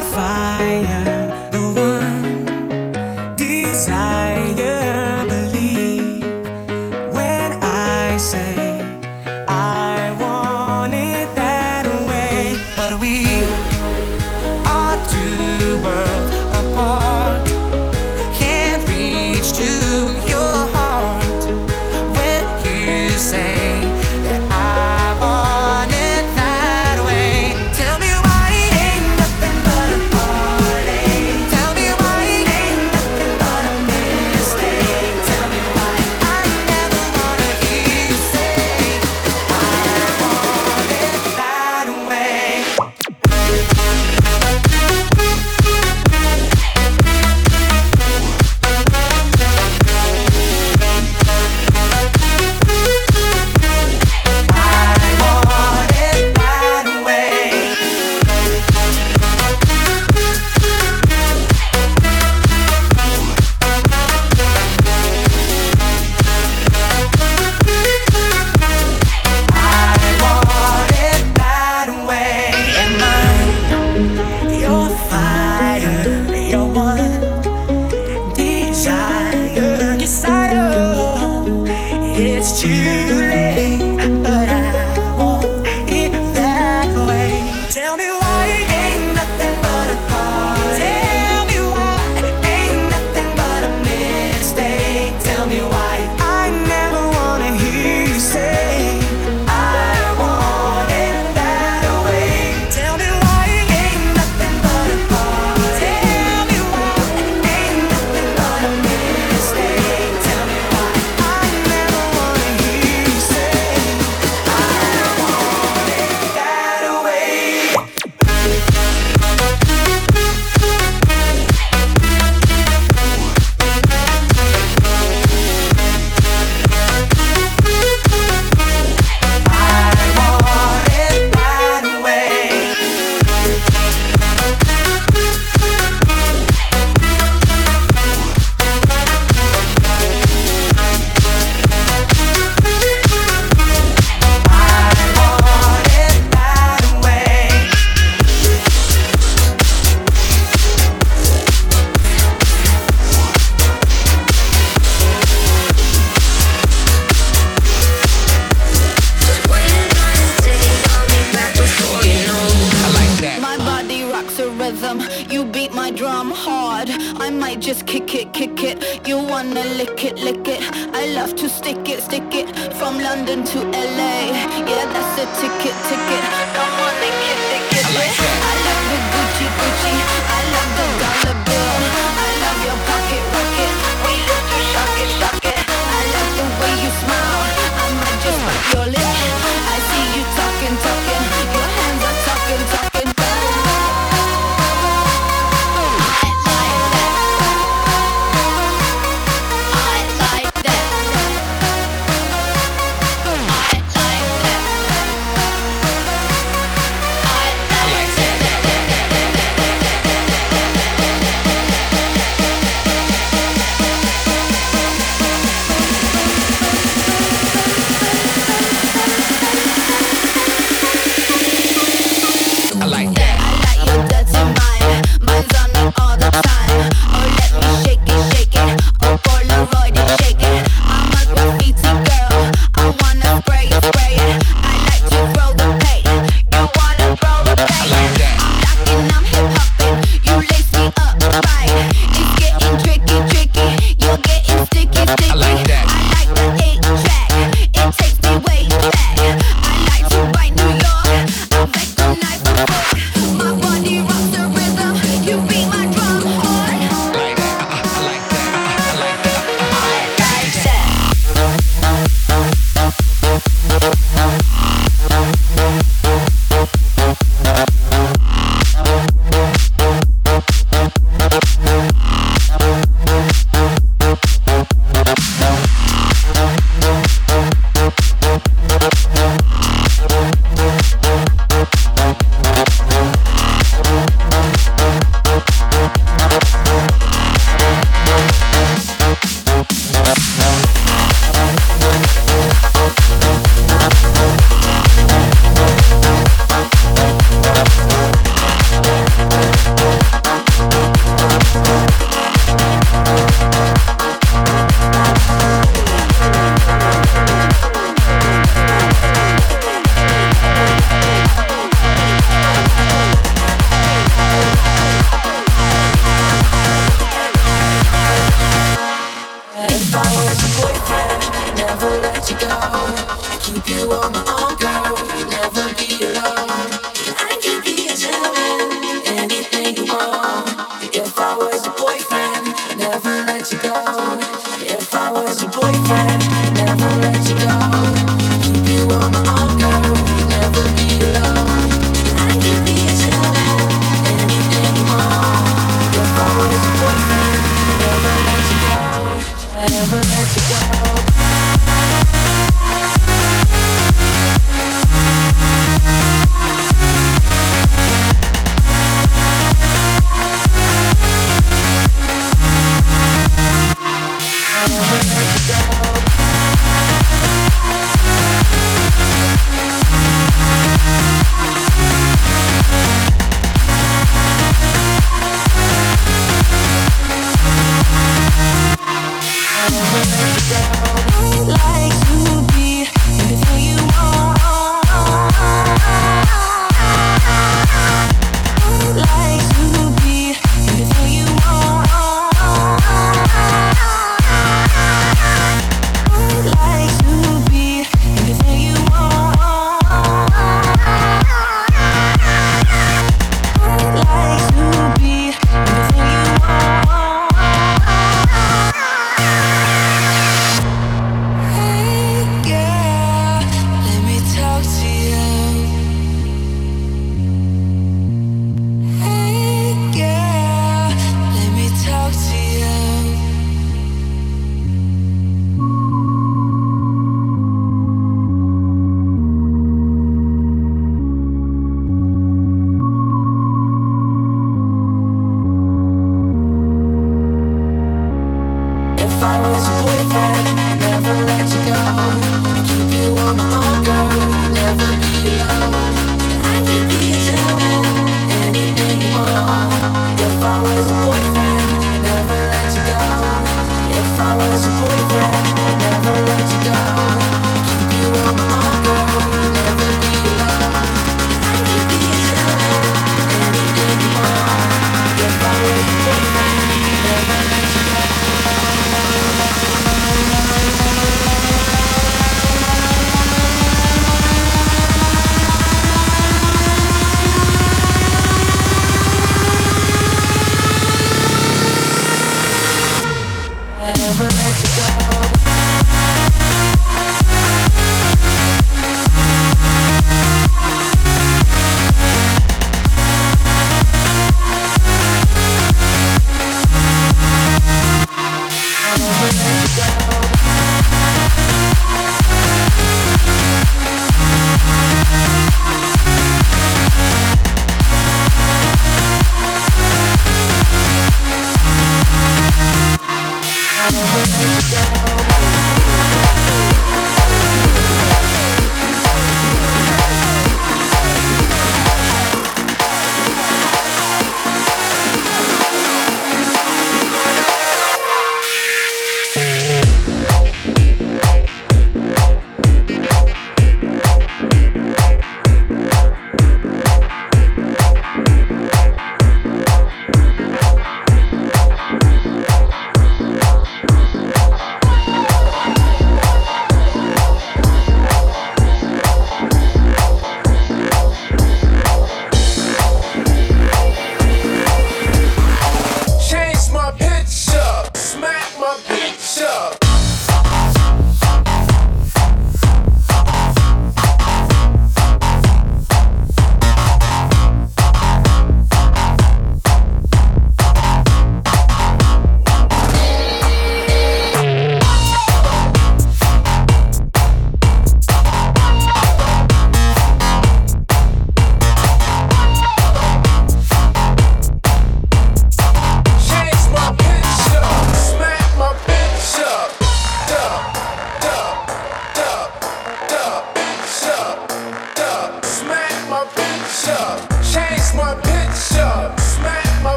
I London to LA. Yeah, that's a ticket, ticket.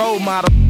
role model.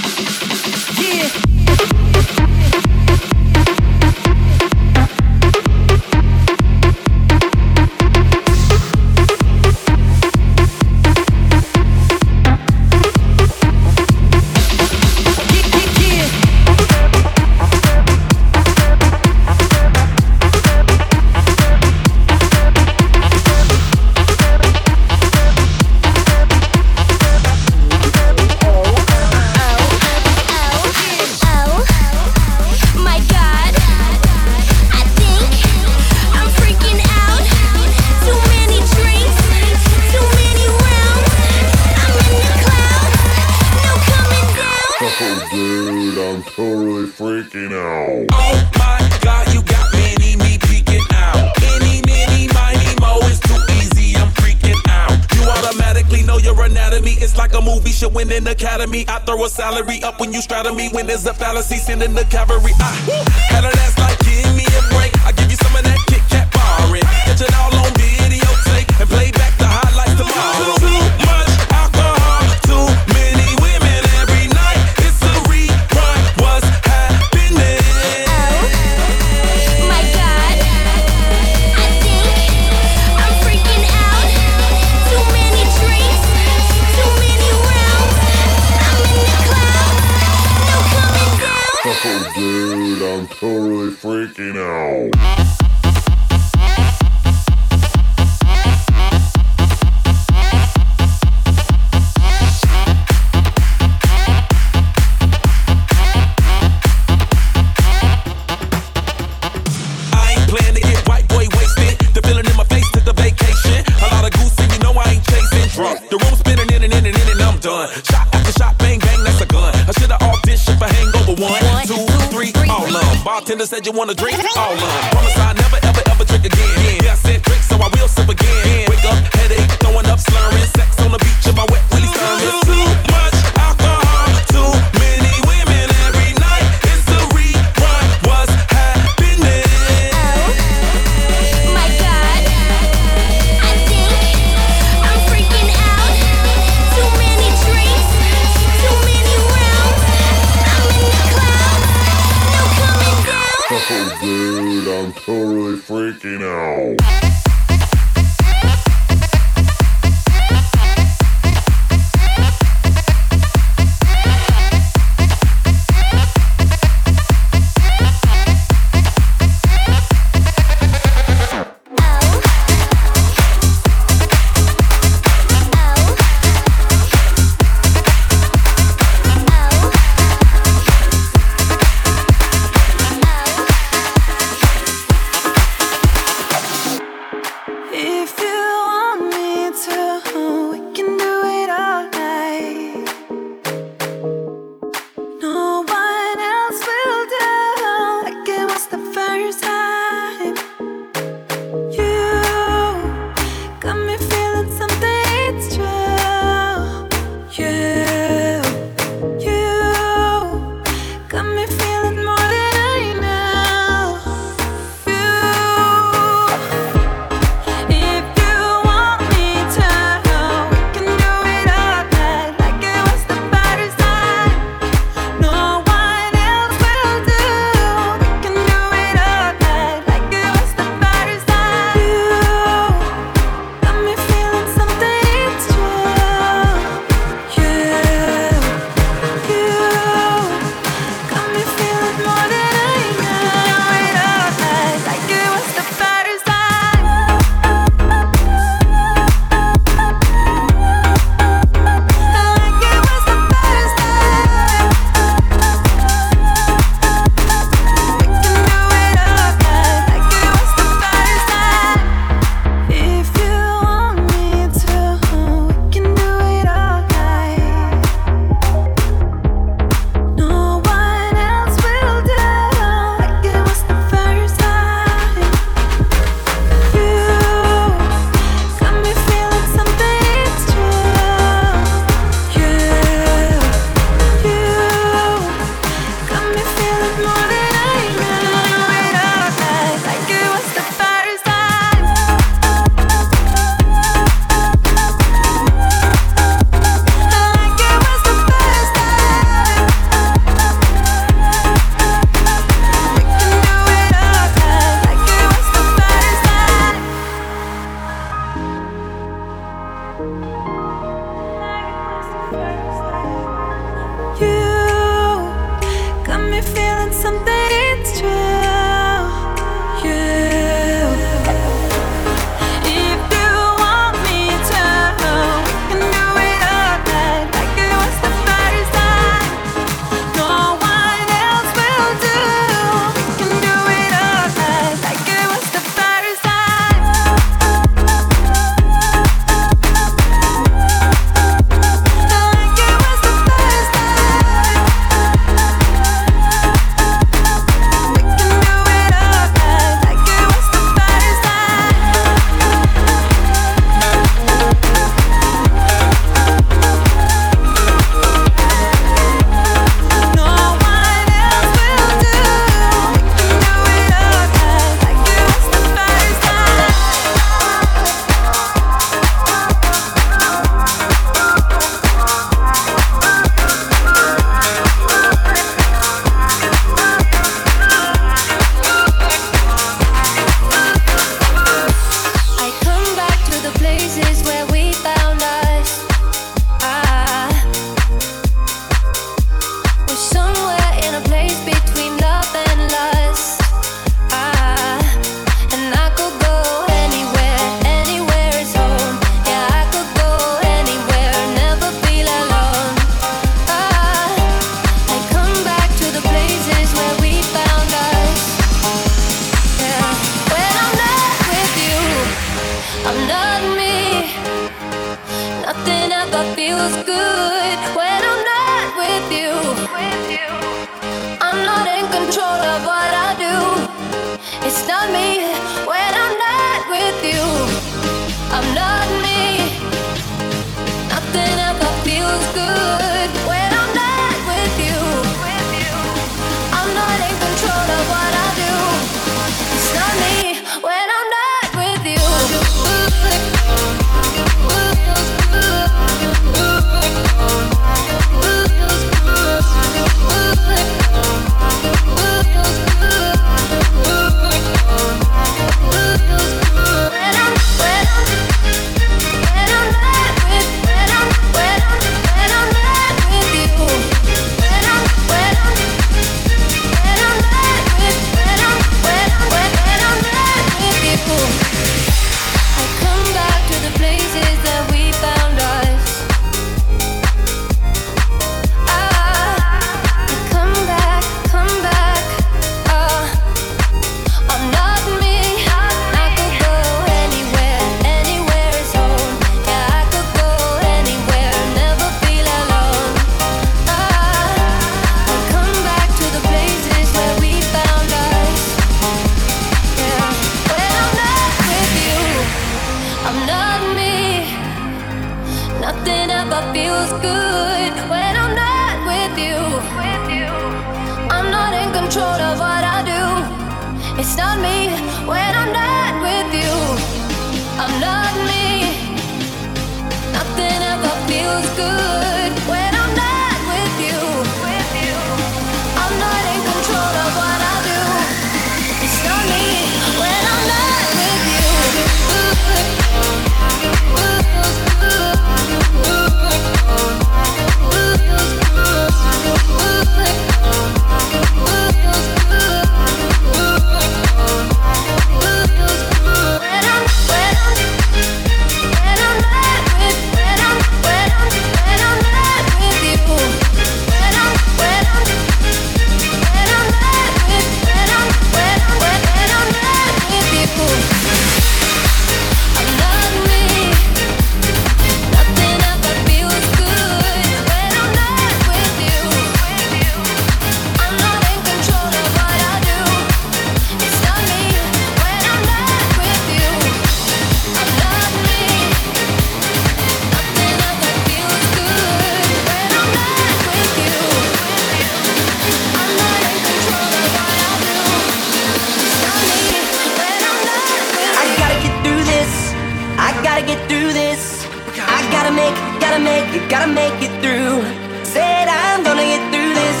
make it, gotta make it through. Said I'm gonna get through this.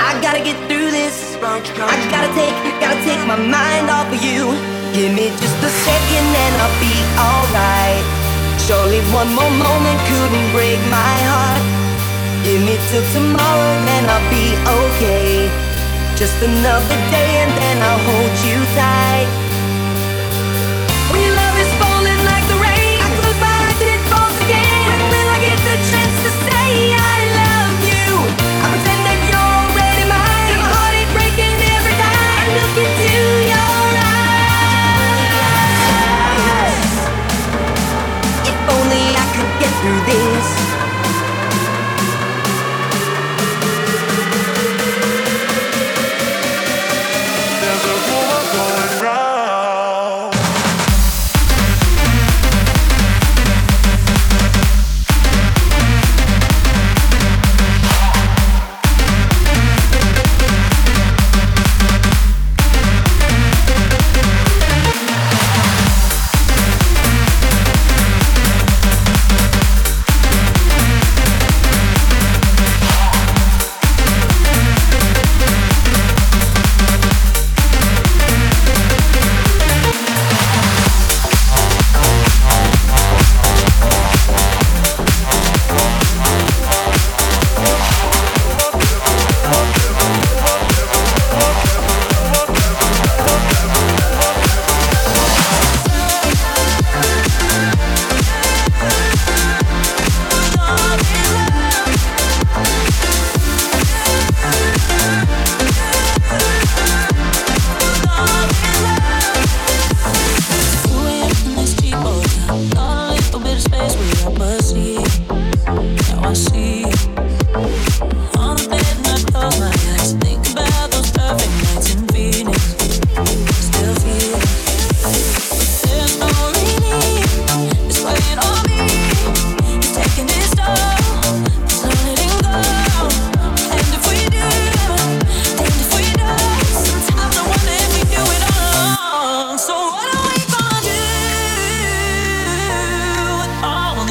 I gotta get through this. I gotta take, gotta take my mind off of you. Give me just a second and I'll be alright. Surely one more moment couldn't break my heart. Give me till tomorrow and I'll be okay. Just another day and then I'll hold you tight.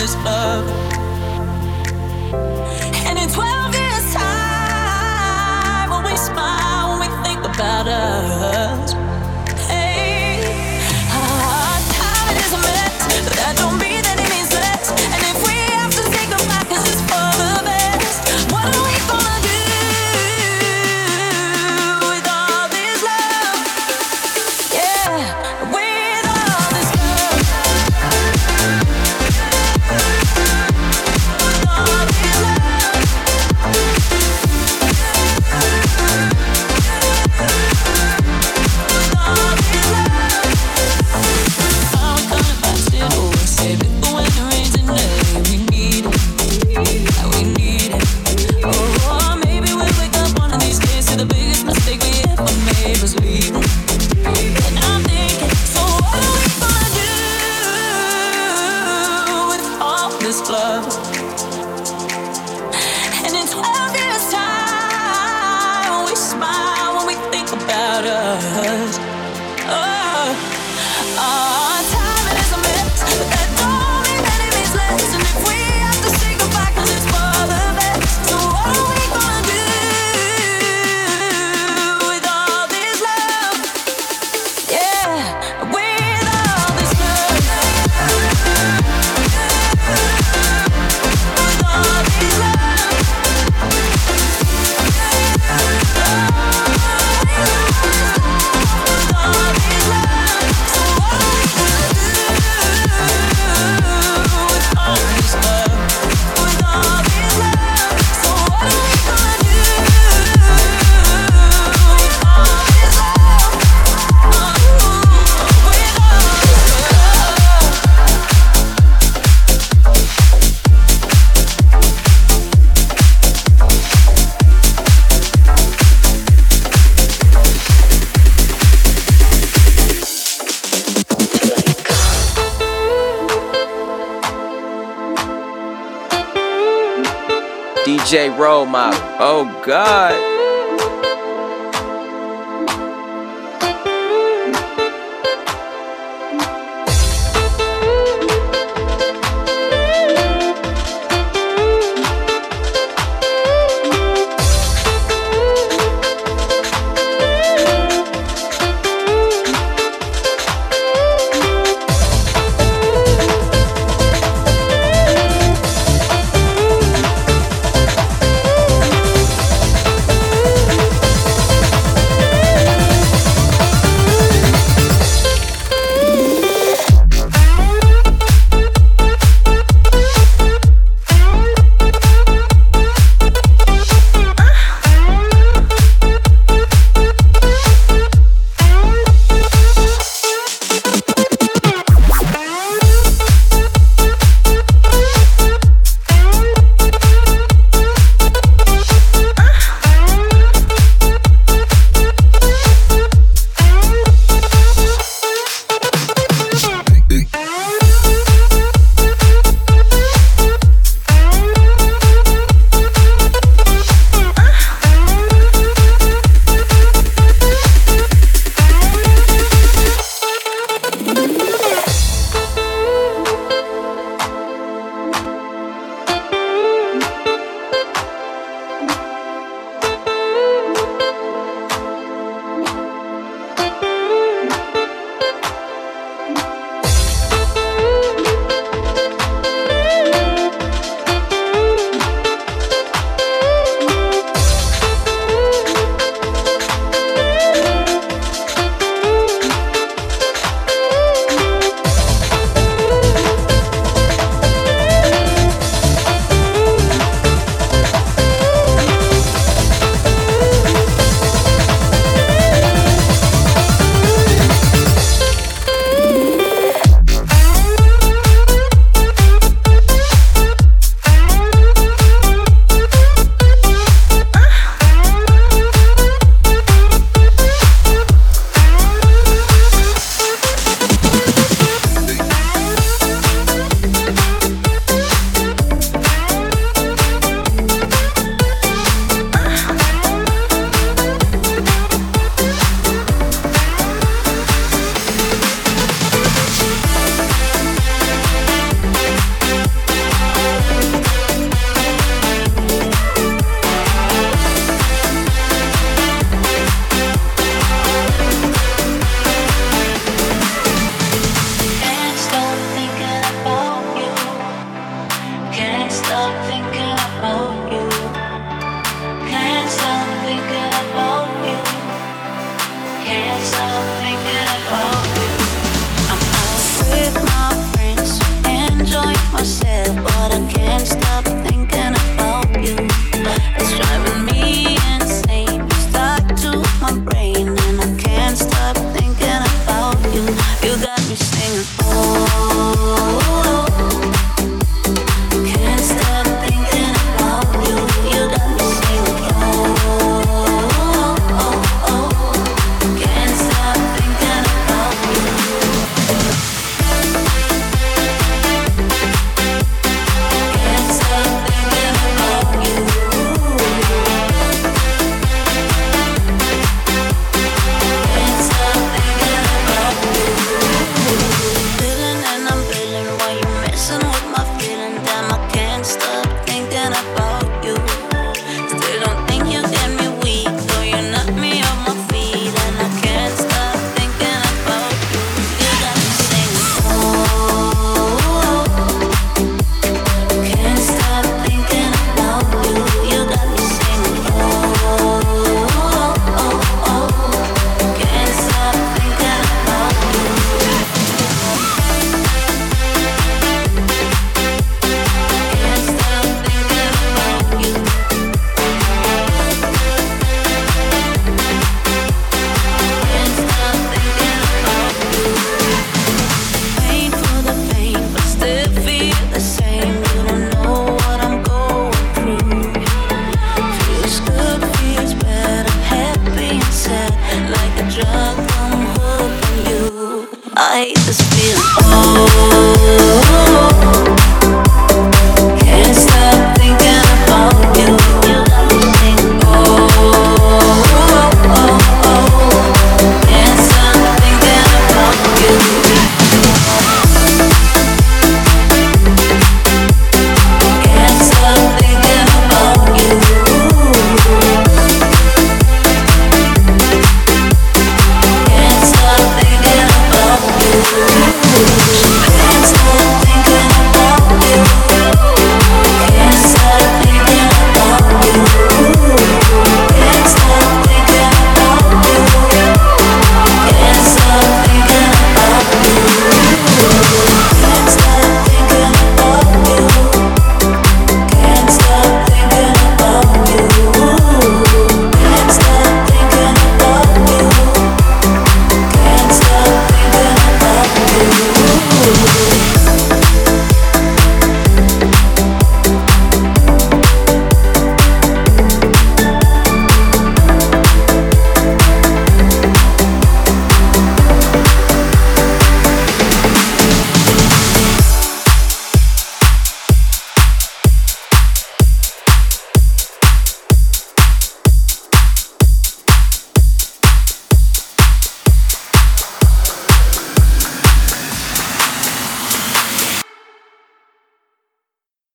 this love. Role model. Oh God.